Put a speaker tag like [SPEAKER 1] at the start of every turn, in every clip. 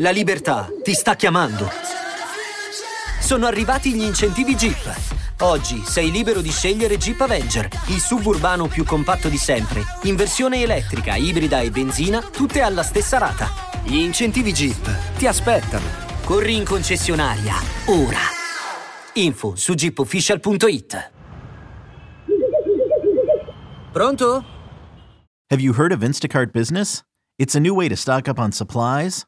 [SPEAKER 1] La libertà ti sta chiamando. Sono arrivati gli incentivi Jeep. Oggi sei libero di scegliere Jeep Avenger, il suburbano più compatto di sempre, in versione elettrica, ibrida e benzina, tutte alla stessa rata. Gli incentivi Jeep ti aspettano. Corri in concessionaria, ora. Info su jeepofficial.it. Pronto?
[SPEAKER 2] Have you heard of Instacart Business? It's a new way to stock up on supplies,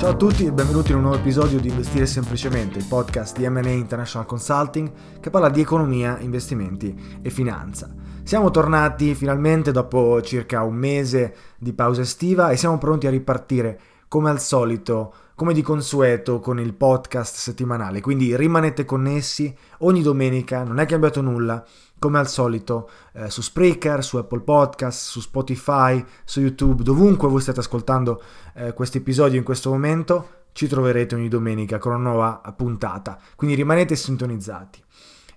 [SPEAKER 3] Ciao a tutti e benvenuti in un nuovo episodio di Investire Semplicemente, il podcast di M&A International Consulting che parla di economia, investimenti e finanza. Siamo tornati finalmente dopo circa un mese di pausa estiva e siamo pronti a ripartire come al solito, come di consueto con il podcast settimanale, quindi rimanete connessi ogni domenica, non è cambiato nulla, come al solito eh, su Spreaker, su Apple Podcast, su Spotify, su YouTube, dovunque voi state ascoltando eh, questo episodio in questo momento, ci troverete ogni domenica con una nuova puntata. Quindi rimanete sintonizzati.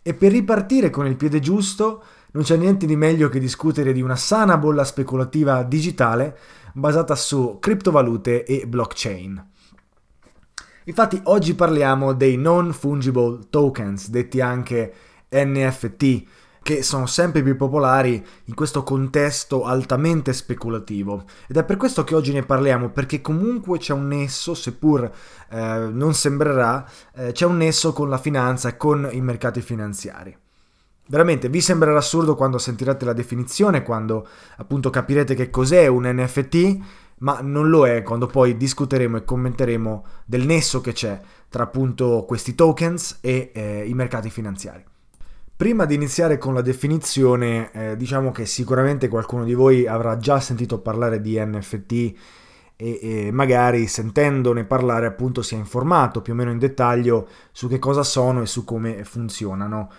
[SPEAKER 3] E per ripartire con il piede giusto, non c'è niente di meglio che discutere di una sana bolla speculativa digitale basata su criptovalute e blockchain. Infatti oggi parliamo dei non fungible tokens, detti anche NFT, che sono sempre più popolari in questo contesto altamente speculativo. Ed è per questo che oggi ne parliamo, perché comunque c'è un nesso, seppur eh, non sembrerà, eh, c'è un nesso con la finanza e con i mercati finanziari. Veramente vi sembrerà assurdo quando sentirete la definizione, quando appunto capirete che cos'è un NFT, ma non lo è quando poi discuteremo e commenteremo del nesso che c'è tra appunto questi tokens e eh, i mercati finanziari. Prima di iniziare con la definizione, eh, diciamo che sicuramente qualcuno di voi avrà già sentito parlare di NFT e, e, magari sentendone parlare appunto si è informato più o meno in dettaglio su che cosa sono e su come funzionano.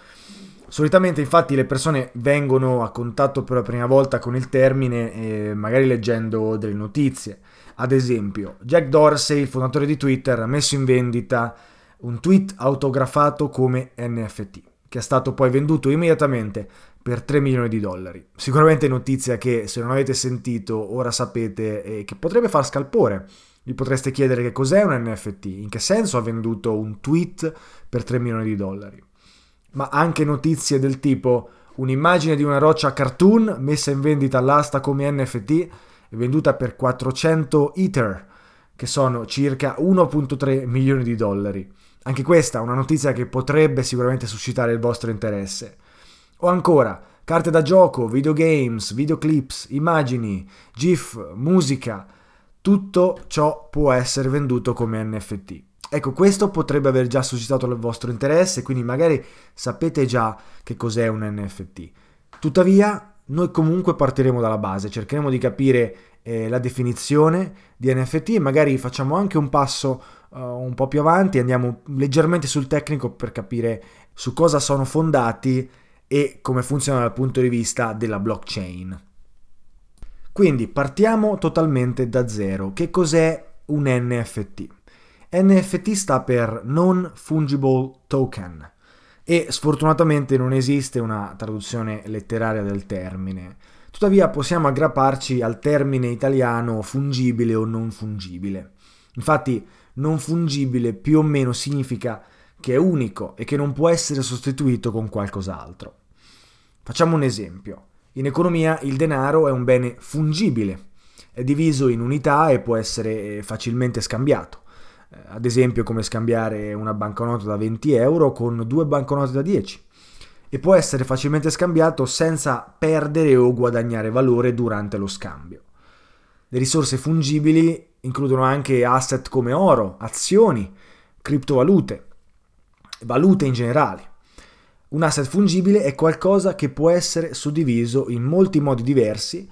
[SPEAKER 3] Solitamente infatti le persone vengono a contatto per la prima volta con il termine eh, magari leggendo delle notizie. Ad esempio, Jack Dorsey, il fondatore di Twitter, ha messo in vendita un tweet autografato come NFT che è stato poi venduto immediatamente per 3 milioni di dollari. Sicuramente notizia che se non avete sentito ora sapete e che potrebbe far scalpore. Vi potreste chiedere che cos'è un NFT, in che senso ha venduto un tweet per 3 milioni di dollari. Ma anche notizie del tipo un'immagine di una roccia cartoon messa in vendita all'asta come NFT e venduta per 400 Ether, che sono circa 1.3 milioni di dollari. Anche questa è una notizia che potrebbe sicuramente suscitare il vostro interesse. O ancora, carte da gioco, videogames, videoclips, immagini, GIF, musica, tutto ciò può essere venduto come NFT. Ecco, questo potrebbe aver già suscitato il vostro interesse, quindi magari sapete già che cos'è un NFT. Tuttavia, noi comunque partiremo dalla base, cercheremo di capire eh, la definizione di NFT e magari facciamo anche un passo uh, un po' più avanti, andiamo leggermente sul tecnico per capire su cosa sono fondati e come funzionano dal punto di vista della blockchain. Quindi partiamo totalmente da zero. Che cos'è un NFT? NFT sta per Non Fungible Token e sfortunatamente non esiste una traduzione letteraria del termine. Tuttavia possiamo aggrapparci al termine italiano fungibile o non fungibile. Infatti non fungibile più o meno significa che è unico e che non può essere sostituito con qualcos'altro. Facciamo un esempio. In economia il denaro è un bene fungibile, è diviso in unità e può essere facilmente scambiato. Eh, ad esempio come scambiare una banconota da 20 euro con due banconote da 10 e può essere facilmente scambiato senza perdere o guadagnare valore durante lo scambio. Le risorse fungibili includono anche asset come oro, azioni, criptovalute, valute in generale. Un asset fungibile è qualcosa che può essere suddiviso in molti modi diversi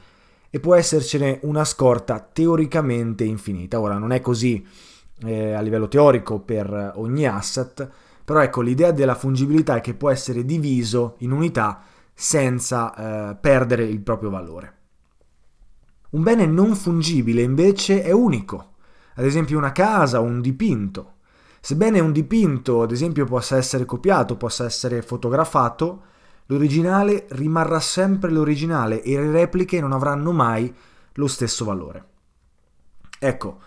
[SPEAKER 3] e può essercene una scorta teoricamente infinita. Ora non è così eh, a livello teorico per ogni asset, però ecco l'idea della fungibilità è che può essere diviso in unità senza eh, perdere il proprio valore. Un bene non fungibile invece è unico, ad esempio una casa o un dipinto. Sebbene un dipinto, ad esempio, possa essere copiato, possa essere fotografato, l'originale rimarrà sempre l'originale e le repliche non avranno mai lo stesso valore. Ecco,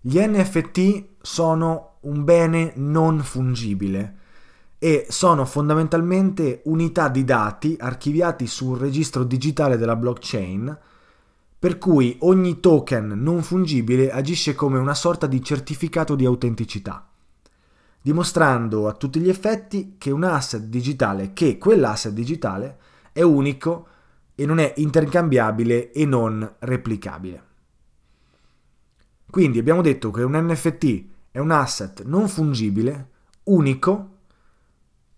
[SPEAKER 3] gli NFT sono un bene non fungibile e sono fondamentalmente unità di dati archiviati su un registro digitale della blockchain per cui ogni token non fungibile agisce come una sorta di certificato di autenticità, dimostrando a tutti gli effetti che un asset digitale, che quell'asset digitale è unico e non è intercambiabile e non replicabile. Quindi abbiamo detto che un NFT è un asset non fungibile, unico,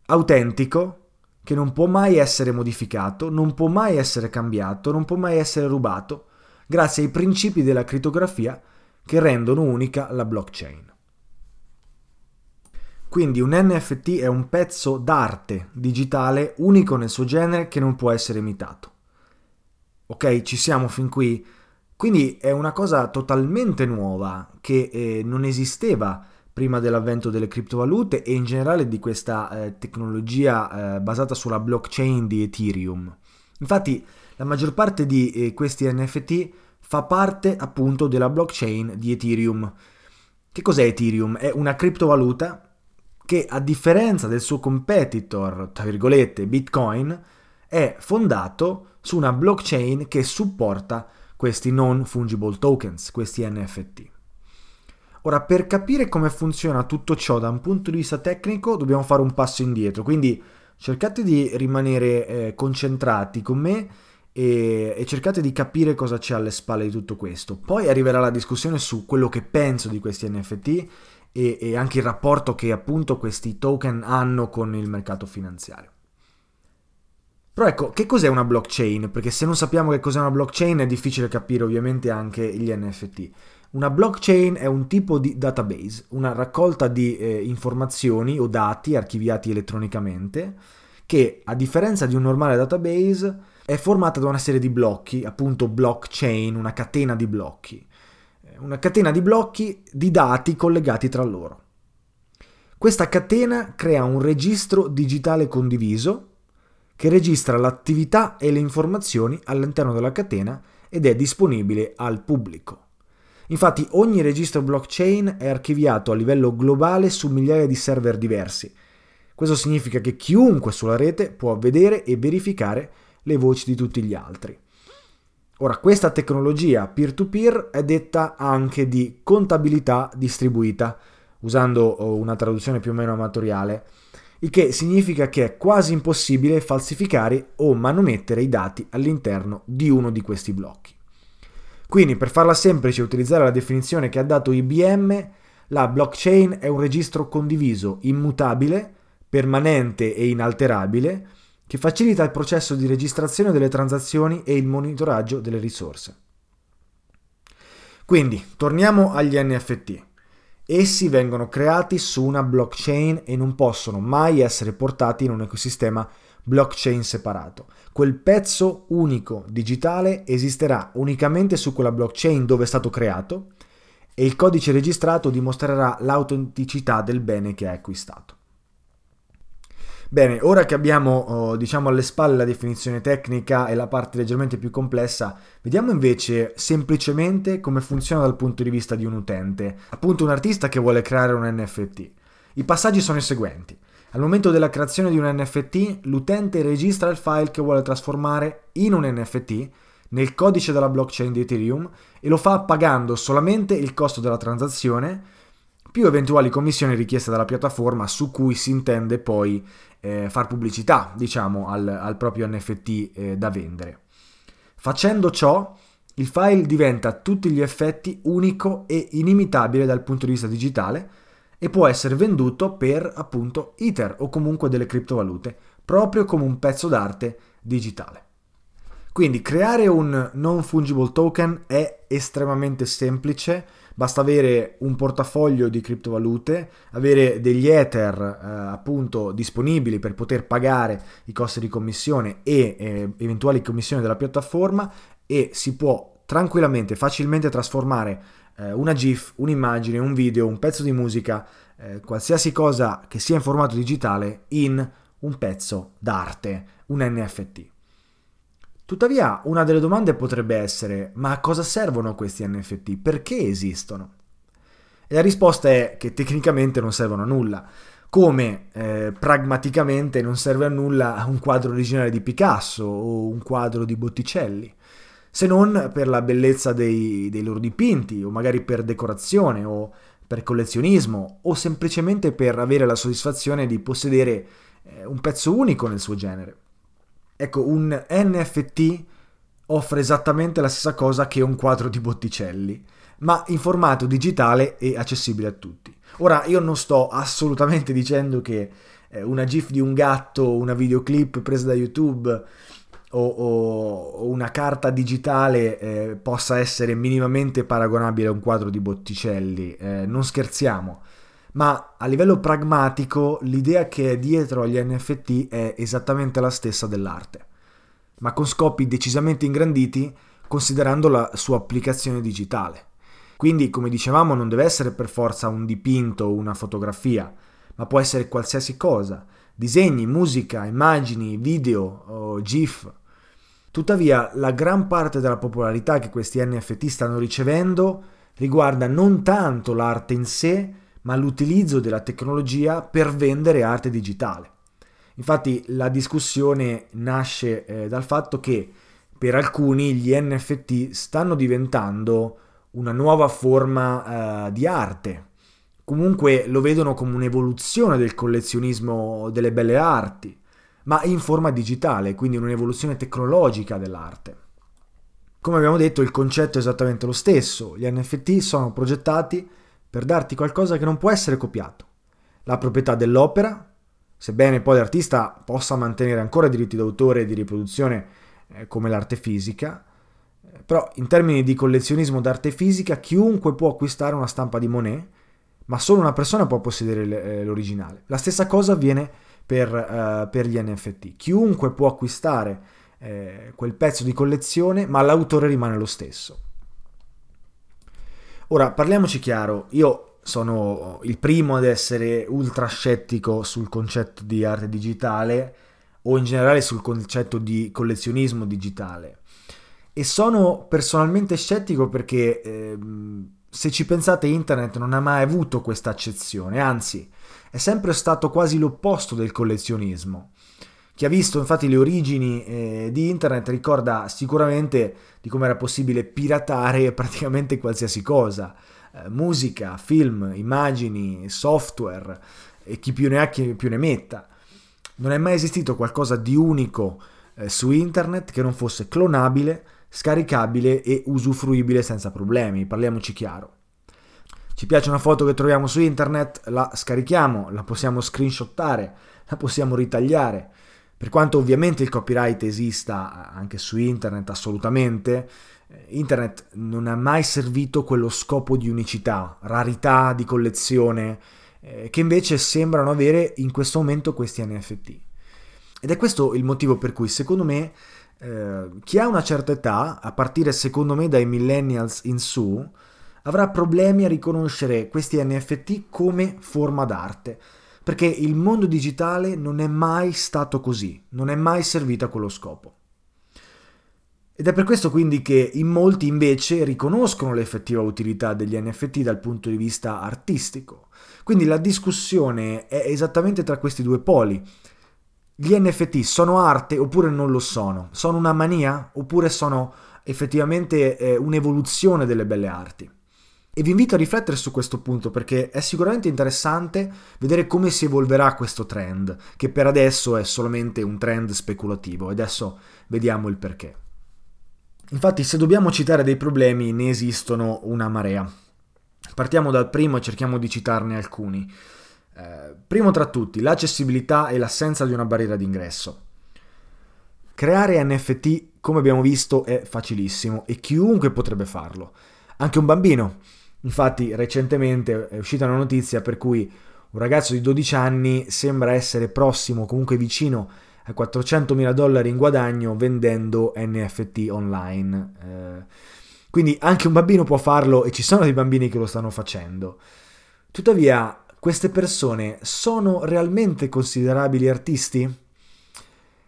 [SPEAKER 3] autentico, che non può mai essere modificato, non può mai essere cambiato, non può mai essere rubato, grazie ai principi della crittografia che rendono unica la blockchain. Quindi un NFT è un pezzo d'arte digitale unico nel suo genere che non può essere imitato. Ok, ci siamo fin qui? Quindi è una cosa totalmente nuova che eh, non esisteva prima dell'avvento delle criptovalute e in generale di questa eh, tecnologia eh, basata sulla blockchain di Ethereum. Infatti la maggior parte di eh, questi NFT fa parte appunto della blockchain di Ethereum. Che cos'è Ethereum? È una criptovaluta che a differenza del suo competitor, tra virgolette, Bitcoin, è fondato su una blockchain che supporta questi non fungible tokens, questi NFT. Ora, per capire come funziona tutto ciò da un punto di vista tecnico, dobbiamo fare un passo indietro, quindi cercate di rimanere eh, concentrati con me e, e, cercate di capire cosa c'è alle spalle di tutto questo. Poi arriverà la discussione su quello che penso di questi NFT e, e anche il rapporto che appunto questi token hanno con il mercato finanziario. Però ecco, che cos'è una blockchain? Perché se non sappiamo che cos'è una blockchain è difficile capire ovviamente anche gli NFT. Una blockchain è un tipo di database, una raccolta di eh, informazioni o dati archiviati elettronicamente che, a differenza di un normale database, è formata da una serie di blocchi, appunto blockchain, una catena di blocchi. Una catena di blocchi di dati collegati tra loro. Questa catena crea un registro digitale condiviso che registra l'attività e le informazioni all'interno della catena ed è disponibile al pubblico. Infatti ogni registro blockchain è archiviato a livello globale su migliaia di server diversi. Questo significa che chiunque sulla rete può vedere e verificare le voci di tutti gli altri. Ora, questa tecnologia peer-to-peer è detta anche di contabilità distribuita, usando oh, una traduzione più o meno amatoriale, il che significa che è quasi impossibile falsificare o manomettere i dati all'interno di uno di questi blocchi. Quindi, per farla semplice utilizzare la definizione che ha dato IBM, la blockchain è un registro condiviso, immutabile, permanente e inalterabile, che facilita il processo di registrazione delle transazioni e il monitoraggio delle risorse. Quindi, torniamo agli NFT. Essi vengono creati su una blockchain e non possono mai essere portati in un ecosistema blockchain separato. Quel pezzo unico digitale esisterà unicamente su quella blockchain dove è stato creato e il codice registrato dimostrerà l'autenticità del bene che è acquistato. Bene, ora che abbiamo oh, diciamo alle spalle la definizione tecnica e la parte leggermente più complessa, vediamo invece semplicemente come funziona dal punto di vista di un utente, appunto un artista che vuole creare un NFT. I passaggi sono i seguenti. Al momento della creazione di un NFT, l'utente registra il file che vuole trasformare in un NFT nel codice della blockchain di Ethereum e lo fa pagando solamente il costo della transazione più eventuali commissioni richieste dalla piattaforma su cui si intende poi eh, far pubblicità, diciamo, al, al proprio NFT eh, da vendere. Facendo ciò, il file diventa a tutti gli effetti unico e inimitabile dal punto di vista digitale e può essere venduto per appunto Ether o comunque delle criptovalute, proprio come un pezzo d'arte digitale. Quindi creare un non fungible token è estremamente semplice, basta avere un portafoglio di criptovalute, avere degli Ether eh, appunto disponibili per poter pagare i costi di commissione e eh, eventuali commissioni della piattaforma e si può tranquillamente, facilmente trasformare eh, una GIF, un'immagine, un video, un pezzo di musica, eh, qualsiasi cosa che sia in formato digitale in un pezzo d'arte, un NFT. Tuttavia, una delle domande potrebbe essere: ma a cosa servono questi NFT? Perché esistono? E la risposta è che tecnicamente non servono a nulla, come eh, pragmaticamente non serve a nulla un quadro originale di Picasso o un quadro di Botticelli se non per la bellezza dei, dei loro dipinti, o magari per decorazione, o per collezionismo, o semplicemente per avere la soddisfazione di possedere eh, un pezzo unico nel suo genere. Ecco, un NFT offre esattamente la stessa cosa che un quadro di Botticelli, ma in formato digitale e accessibile a tutti. Ora, io non sto assolutamente dicendo che eh, una GIF di un gatto, una videoclip presa da YouTube o, o una carta digitale eh, possa essere minimamente paragonabile a un quadro di Botticelli, eh, non scherziamo, ma a livello pragmatico l'idea che è dietro agli NFT è esattamente la stessa dell'arte, ma con scopi decisamente ingranditi considerando la sua applicazione digitale. Quindi, come dicevamo, non deve essere per forza un dipinto o una fotografia, ma può essere qualsiasi cosa, disegni, musica, immagini, video GIF. Tuttavia, la gran parte della popolarità che questi NFT stanno ricevendo riguarda non tanto l'arte in sé, ma l'utilizzo della tecnologia per vendere arte digitale. Infatti la discussione nasce eh, dal fatto che per alcuni gli NFT stanno diventando una nuova forma eh, di arte. Comunque lo vedono come un'evoluzione del collezionismo delle belle arti ma in forma digitale, quindi un'evoluzione tecnologica dell'arte. Come abbiamo detto, il concetto è esattamente lo stesso. Gli NFT sono progettati per darti qualcosa che non può essere copiato. La proprietà dell'opera, sebbene poi l'artista possa mantenere ancora diritti d'autore e di riproduzione eh, come l'arte fisica, eh, però in termini di collezionismo d'arte fisica chiunque può acquistare una stampa di Monet, ma solo una persona può possedere eh, l'originale. La stessa cosa avviene per, uh, per gli NFT. Chiunque può acquistare eh, quel pezzo di collezione, ma l'autore rimane lo stesso. Ora, parliamoci chiaro, io sono il primo ad essere ultra scettico sul concetto di arte digitale o in generale sul concetto di collezionismo digitale. E sono personalmente scettico perché eh, se ci pensate internet non ha mai avuto questa accezione, anzi è sempre stato quasi l'opposto del collezionismo. Chi ha visto infatti le origini eh, di internet ricorda sicuramente di come era possibile piratare praticamente qualsiasi cosa, eh, musica, film, immagini, software e chi più ne ha chi più ne metta. Non è mai esistito qualcosa di unico eh, su internet che non fosse clonabile, scaricabile e usufruibile senza problemi, parliamoci chiaro. Ci piace una foto che troviamo su internet, la scarichiamo, la possiamo screenshottare, la possiamo ritagliare. Per quanto ovviamente il copyright esista anche su internet, assolutamente, eh, internet non ha mai servito quello scopo di unicità, rarità di collezione, eh, che invece sembrano avere in questo momento questi NFT. Ed è questo il motivo per cui, secondo me, eh, chi ha una certa età, a partire secondo me dai millennials in su, avrà problemi a riconoscere questi NFT come forma d'arte. Perché il mondo digitale non è mai stato così, non è mai servito a quello scopo. Ed è per questo quindi che in molti invece riconoscono l'effettiva utilità degli NFT dal punto di vista artistico. Quindi la discussione è esattamente tra questi due poli. Gli NFT sono arte oppure non lo sono? Sono una mania oppure sono effettivamente eh, un'evoluzione delle belle arti? E vi invito a riflettere su questo punto perché è sicuramente interessante vedere come si evolverà questo trend, che per adesso è solamente un trend speculativo e adesso vediamo il perché. Infatti se dobbiamo citare dei problemi ne esistono una marea. Partiamo dal primo e cerchiamo di citarne alcuni. Eh, primo tra tutti, l'accessibilità e l'assenza di una barriera d'ingresso. Creare NFT, come abbiamo visto, è facilissimo e chiunque potrebbe farlo, anche un bambino. Infatti recentemente è uscita una notizia per cui un ragazzo di 12 anni sembra essere prossimo, comunque vicino a 400 mila dollari in guadagno vendendo NFT online. Eh, quindi anche un bambino può farlo e ci sono dei bambini che lo stanno facendo. Tuttavia, queste persone sono realmente considerabili artisti?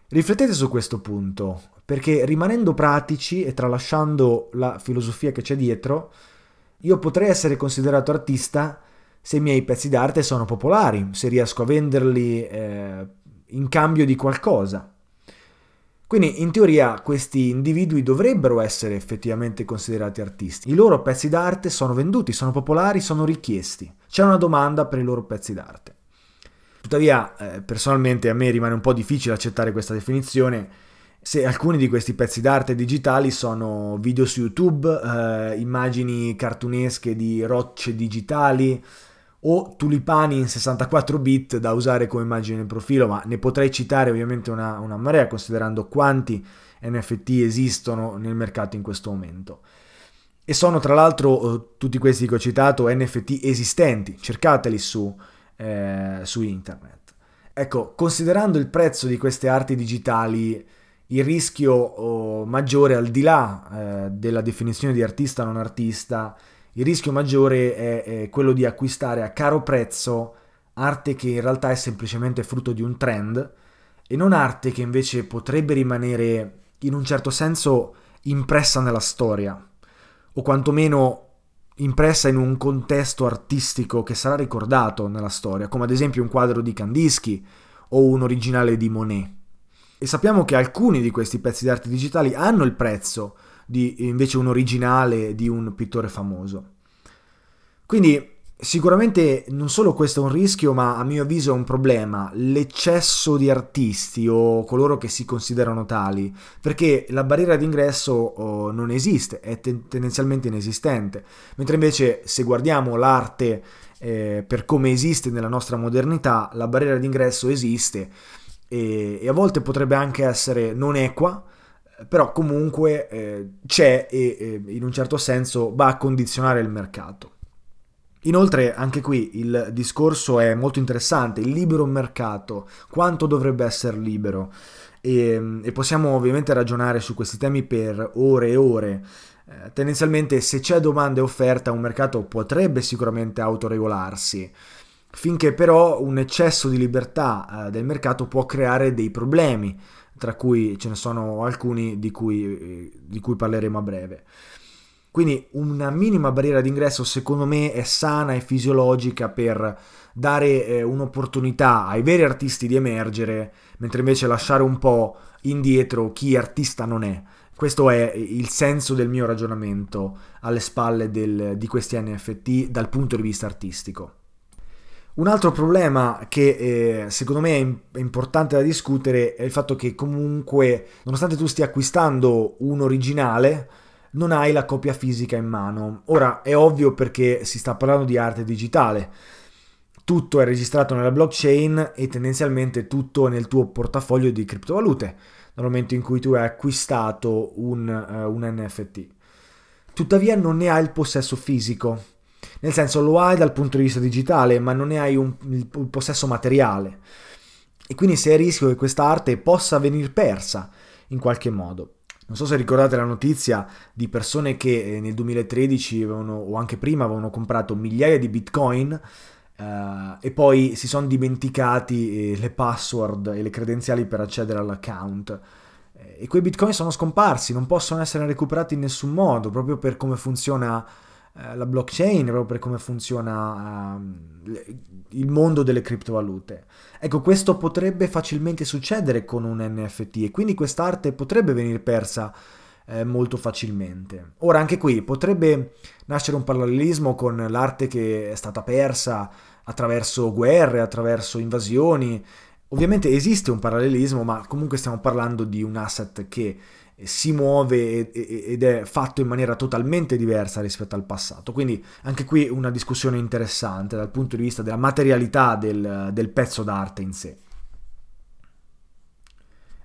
[SPEAKER 3] Riflettete su questo punto, perché rimanendo pratici e tralasciando la filosofia che c'è dietro, io potrei essere considerato artista se i miei pezzi d'arte sono popolari, se riesco a venderli eh, in cambio di qualcosa. Quindi in teoria questi individui dovrebbero essere effettivamente considerati artisti. I loro pezzi d'arte sono venduti, sono popolari, sono richiesti. C'è una domanda per i loro pezzi d'arte. Tuttavia, eh, personalmente a me rimane un po' difficile accettare questa definizione se alcuni di questi pezzi d'arte digitali sono video su YouTube, eh, immagini cartunesche di rocce digitali, o tulipani in 64 bit da usare come immagine nel profilo, ma ne potrei citare ovviamente una, una marea considerando quanti NFT esistono nel mercato in questo momento. E sono tra l'altro eh, tutti questi che ho citato NFT esistenti, cercateli su, eh, su internet. Ecco, considerando il prezzo di queste arti digitali, il rischio oh, maggiore al di là eh, della definizione di artista non artista il rischio maggiore è quello di acquistare a caro prezzo arte che in realtà è semplicemente frutto di un trend e non arte che invece potrebbe rimanere in un certo senso impressa nella storia o quantomeno impressa in un contesto artistico che sarà ricordato nella storia, come ad esempio un quadro di Kandinsky o un originale di Monet. E sappiamo che alcuni di questi pezzi d'arte digitali hanno il prezzo di invece un originale di un pittore famoso. Quindi sicuramente non solo questo è un rischio, ma a mio avviso è un problema, l'eccesso di artisti o coloro che si considerano tali, perché la barriera d'ingresso oh, non esiste, è ten- tendenzialmente inesistente, mentre invece se guardiamo l'arte eh, per come esiste nella nostra modernità, la barriera d'ingresso esiste e, e a volte potrebbe anche essere non equa, però comunque eh, c'è e, e in un certo senso va a condizionare il mercato. Inoltre anche qui il discorso è molto interessante, il libero mercato, quanto dovrebbe essere libero e, e possiamo ovviamente ragionare su questi temi per ore e ore. Eh, tendenzialmente se c'è domanda e offerta un mercato potrebbe sicuramente autoregolarsi, finché però un eccesso di libertà eh, del mercato può creare dei problemi tra cui ce ne sono alcuni di cui, di cui parleremo a breve. Quindi una minima barriera d'ingresso secondo me è sana e fisiologica per dare eh, un'opportunità ai veri artisti di emergere, mentre invece lasciare un po' indietro chi artista non è. Questo è il senso del mio ragionamento alle spalle del, di questi NFT dal punto di vista artistico. Un altro problema che eh, secondo me è, importante da discutere è il fatto che comunque, nonostante tu stia acquistando un originale, non hai la copia fisica in mano. Ora è ovvio perché si sta parlando di arte digitale. Tutto è registrato nella blockchain e tendenzialmente tutto nel tuo portafoglio di criptovalute nel momento in cui tu hai acquistato un, uh, un NFT. Tuttavia non ne hai il possesso fisico nel senso lo hai dal punto di vista digitale, ma non ne hai un, il, possesso materiale. E quindi sei a rischio che questa arte possa venire persa in qualche modo. Non so se ricordate la notizia di persone che eh, nel 2013 avevano, o anche prima avevano comprato migliaia di bitcoin Uh, e poi si sono dimenticati eh, le password e le credenziali per accedere all'account. E quei bitcoin sono scomparsi, non possono essere recuperati in nessun modo, proprio per come funziona eh, la blockchain, proprio per come funziona uh, il mondo delle criptovalute. Ecco, questo potrebbe facilmente succedere con un NFT e quindi quest'arte potrebbe venire persa eh, molto facilmente. Ora anche qui potrebbe nascere un parallelismo con l'arte che è stata persa attraverso guerre, attraverso invasioni. Ovviamente esiste un parallelismo, ma comunque stiamo parlando di un asset che si muove ed è fatto in maniera totalmente diversa rispetto al passato. Quindi anche qui una discussione interessante dal punto di vista della materialità del, del pezzo d'arte in sé.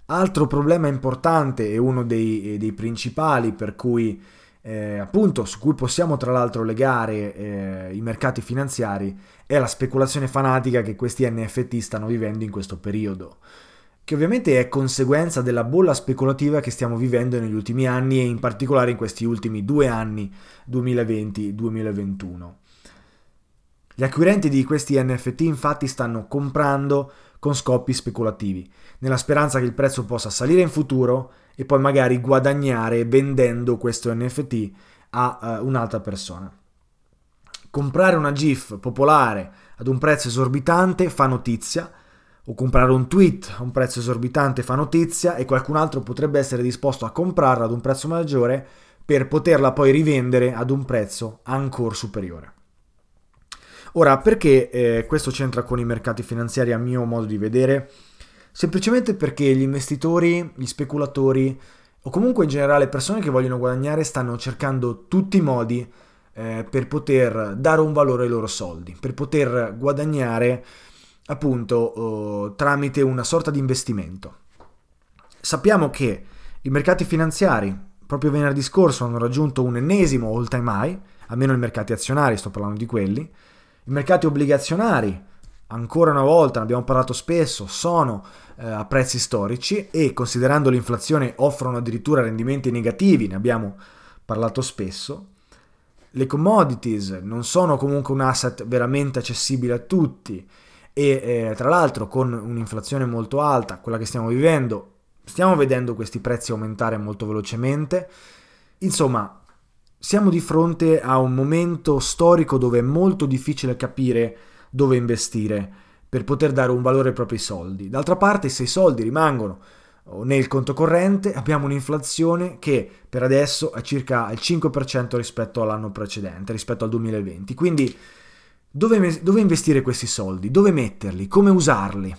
[SPEAKER 3] Altro problema importante e uno dei, dei principali per cui eh, appunto su cui possiamo tra l'altro legare eh, i mercati finanziari è la speculazione fanatica che questi NFT stanno vivendo in questo periodo, che ovviamente è conseguenza della bolla speculativa che stiamo vivendo negli ultimi anni e in particolare in questi ultimi due anni 2020-2021. Gli acquirenti di questi NFT infatti stanno comprando con scopi speculativi, nella speranza che il prezzo possa salire in futuro e poi magari guadagnare vendendo questo NFT a uh, un'altra persona. Comprare una GIF popolare ad un prezzo esorbitante fa notizia, o comprare un tweet a un prezzo esorbitante fa notizia e qualcun altro potrebbe essere disposto a comprarla ad un prezzo maggiore per poterla poi rivendere ad un prezzo ancora superiore. Ora, perché eh, questo c'entra con i mercati finanziari a mio modo di vedere? Semplicemente perché gli investitori, gli speculatori o comunque in generale persone che vogliono guadagnare stanno cercando tutti i modi eh, per poter dare un valore ai loro soldi, per poter guadagnare appunto oh, tramite una sorta di investimento. Sappiamo che i mercati finanziari proprio venerdì scorso hanno raggiunto un ennesimo all time high, almeno i mercati azionari, sto parlando di quelli, i mercati obbligazionari, ancora una volta, ne abbiamo parlato spesso, sono eh, a prezzi storici e considerando l'inflazione offrono addirittura rendimenti negativi, ne abbiamo parlato spesso. Le commodities non sono comunque un asset veramente accessibile a tutti e eh, tra l'altro con un'inflazione molto alta, quella che stiamo vivendo, stiamo vedendo questi prezzi aumentare molto velocemente. Insomma, siamo di fronte a un momento storico dove è molto difficile capire dove investire per poter dare un valore ai propri soldi. D'altra parte, se i soldi rimangono nel conto corrente, abbiamo un'inflazione che per adesso è circa il 5% rispetto all'anno precedente, rispetto al 2020. Quindi dove, dove investire questi soldi? Dove metterli? Come usarli?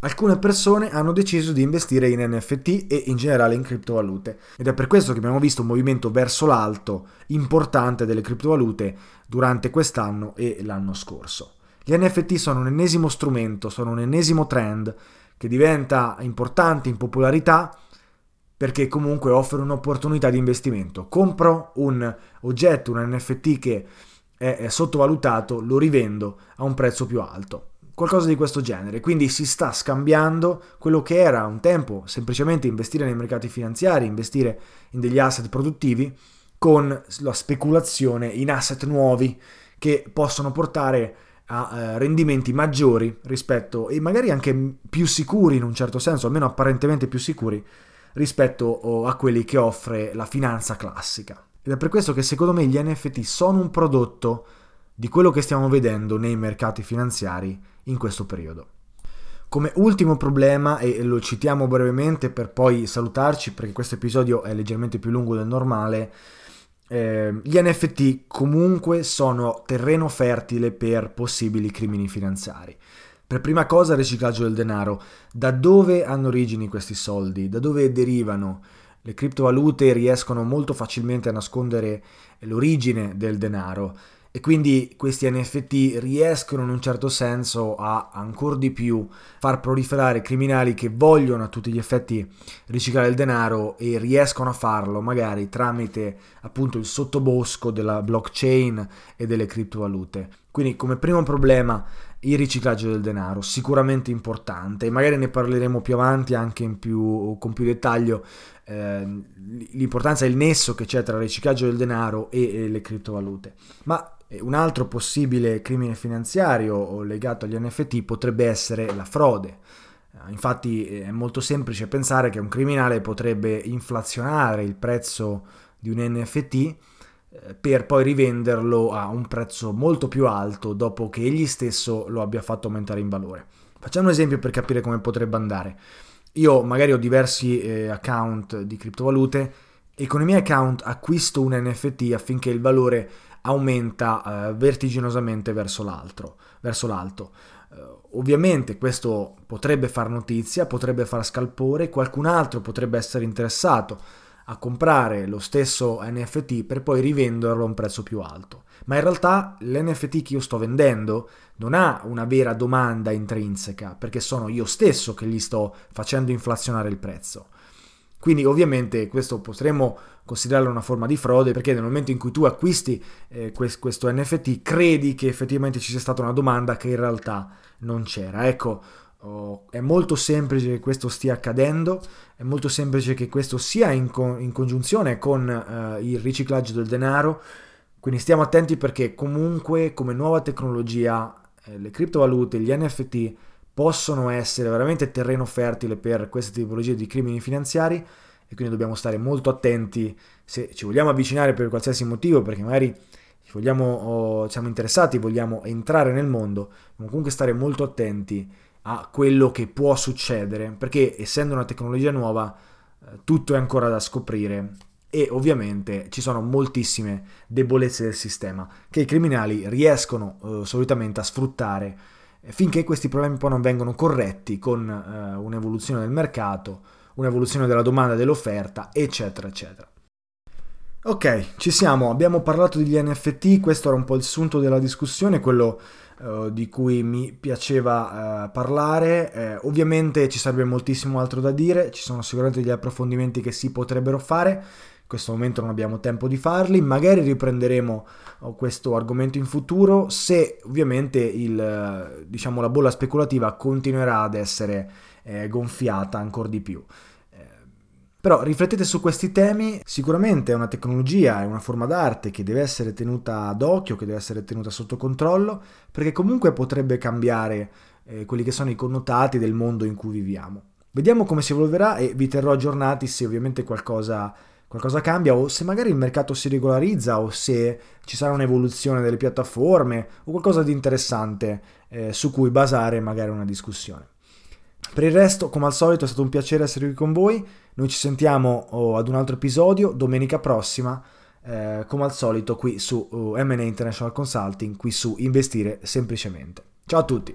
[SPEAKER 3] Alcune persone hanno deciso di investire in NFT e in generale in criptovalute ed è per questo che abbiamo visto un movimento verso l'alto importante delle criptovalute durante quest'anno e l'anno scorso. Gli NFT sono un ennesimo strumento, sono un ennesimo trend che diventa importante in popolarità perché comunque offre un'opportunità di investimento. Compro un oggetto, un NFT che è sottovalutato, lo rivendo a un prezzo più alto qualcosa di questo genere. Quindi si sta scambiando quello che era un tempo semplicemente investire nei mercati finanziari, investire in degli asset produttivi, con la speculazione in asset nuovi che possono portare a eh, rendimenti maggiori rispetto e magari anche più sicuri in un certo senso, almeno apparentemente più sicuri rispetto a quelli che offre la finanza classica. Ed è per questo che secondo me gli NFT sono un prodotto di quello che stiamo vedendo nei mercati finanziari in questo periodo. Come ultimo problema, e lo citiamo brevemente per poi salutarci perché questo episodio è leggermente più lungo del normale, eh, gli NFT comunque sono terreno fertile per possibili crimini finanziari. Per prima cosa riciclaggio del denaro. Da dove hanno origini questi soldi? Da dove derivano? Le criptovalute riescono molto facilmente a nascondere l'origine del denaro e quindi questi NFT riescono in un certo senso a ancora di più far proliferare criminali che vogliono a tutti gli effetti riciclare il denaro e riescono a farlo magari tramite appunto il sottobosco della blockchain e delle criptovalute. Quindi come primo problema il riciclaggio del denaro, sicuramente importante, magari ne parleremo più avanti anche più, con più dettaglio, eh, l'importanza e il nesso che c'è tra il riciclaggio del denaro e, e le criptovalute. Ma Un altro possibile crimine finanziario legato agli NFT potrebbe essere la frode. Infatti è molto semplice pensare che un criminale potrebbe inflazionare il prezzo di un NFT eh, per poi rivenderlo a un prezzo molto più alto dopo che egli stesso lo abbia fatto aumentare in valore. Facciamo un esempio per capire come potrebbe andare. Io magari ho diversi eh, account di criptovalute e con i miei account acquisto un NFT affinché il valore aumenta eh, vertiginosamente verso. Verso l'alto. Uh, ovviamente questo potrebbe far notizia, potrebbe far scalpore, qualcun altro potrebbe essere interessato a comprare lo stesso NFT per poi rivenderlo a un prezzo più alto. Ma in realtà l'NFT che io sto vendendo non ha una vera domanda intrinseca, perché sono io stesso che gli sto facendo inflazionare il prezzo. Quindi ovviamente questo potremmo considerarlo una forma di frode perché nel momento in cui tu acquisti eh, questo NFT credi che effettivamente ci sia stata una domanda che in realtà non c'era. Ecco, Oh, è molto semplice che questo stia accadendo, è molto semplice che questo sia in, co- in congiunzione con uh, il riciclaggio del denaro, quindi stiamo attenti perché comunque come nuova tecnologia eh, le criptovalute, gli NFT possono essere veramente terreno fertile per queste tipologie di crimini finanziari e quindi dobbiamo stare molto attenti se ci vogliamo avvicinare per qualsiasi motivo, perché magari vogliamo, oh, siamo interessati, vogliamo entrare nel mondo, dobbiamo comunque stare molto attenti a quello che può succedere, perché essendo una tecnologia nuova eh, tutto è ancora da scoprire e ovviamente ci sono moltissime debolezze del sistema che i criminali riescono eh, solitamente a sfruttare eh, finché questi problemi poi non vengono corretti con eh, un'evoluzione del mercato, un'evoluzione della domanda e dell'offerta, eccetera, eccetera. Ok, ci siamo, abbiamo parlato degli NFT, questo era un po' il sunto della discussione, quello uh, di cui mi piaceva uh, parlare. Eh, ovviamente ci sarebbe moltissimo altro da dire, ci sono sicuramente degli approfondimenti che si potrebbero fare. In questo momento non abbiamo tempo di farli, magari riprenderemo uh, questo argomento in futuro se ovviamente il, diciamo, la bolla speculativa continuerà ad essere eh, gonfiata ancora di più. Però riflettete su questi temi, sicuramente è una tecnologia, è una forma d'arte che deve essere tenuta d'occhio, che deve essere tenuta sotto controllo, perché comunque potrebbe cambiare eh, quelli che sono i connotati del mondo in cui viviamo. Vediamo come si evolverà e vi terrò aggiornati se ovviamente qualcosa, qualcosa cambia o se magari il mercato si regolarizza o se ci sarà un'evoluzione delle piattaforme o qualcosa di interessante eh, su cui basare magari una discussione. Per il resto, come al solito, è stato un piacere essere qui con voi. Noi ci sentiamo oh, ad un altro episodio domenica prossima, eh, come al solito, qui su uh, M&A International Consulting, qui su Investire Semplicemente. Ciao a tutti!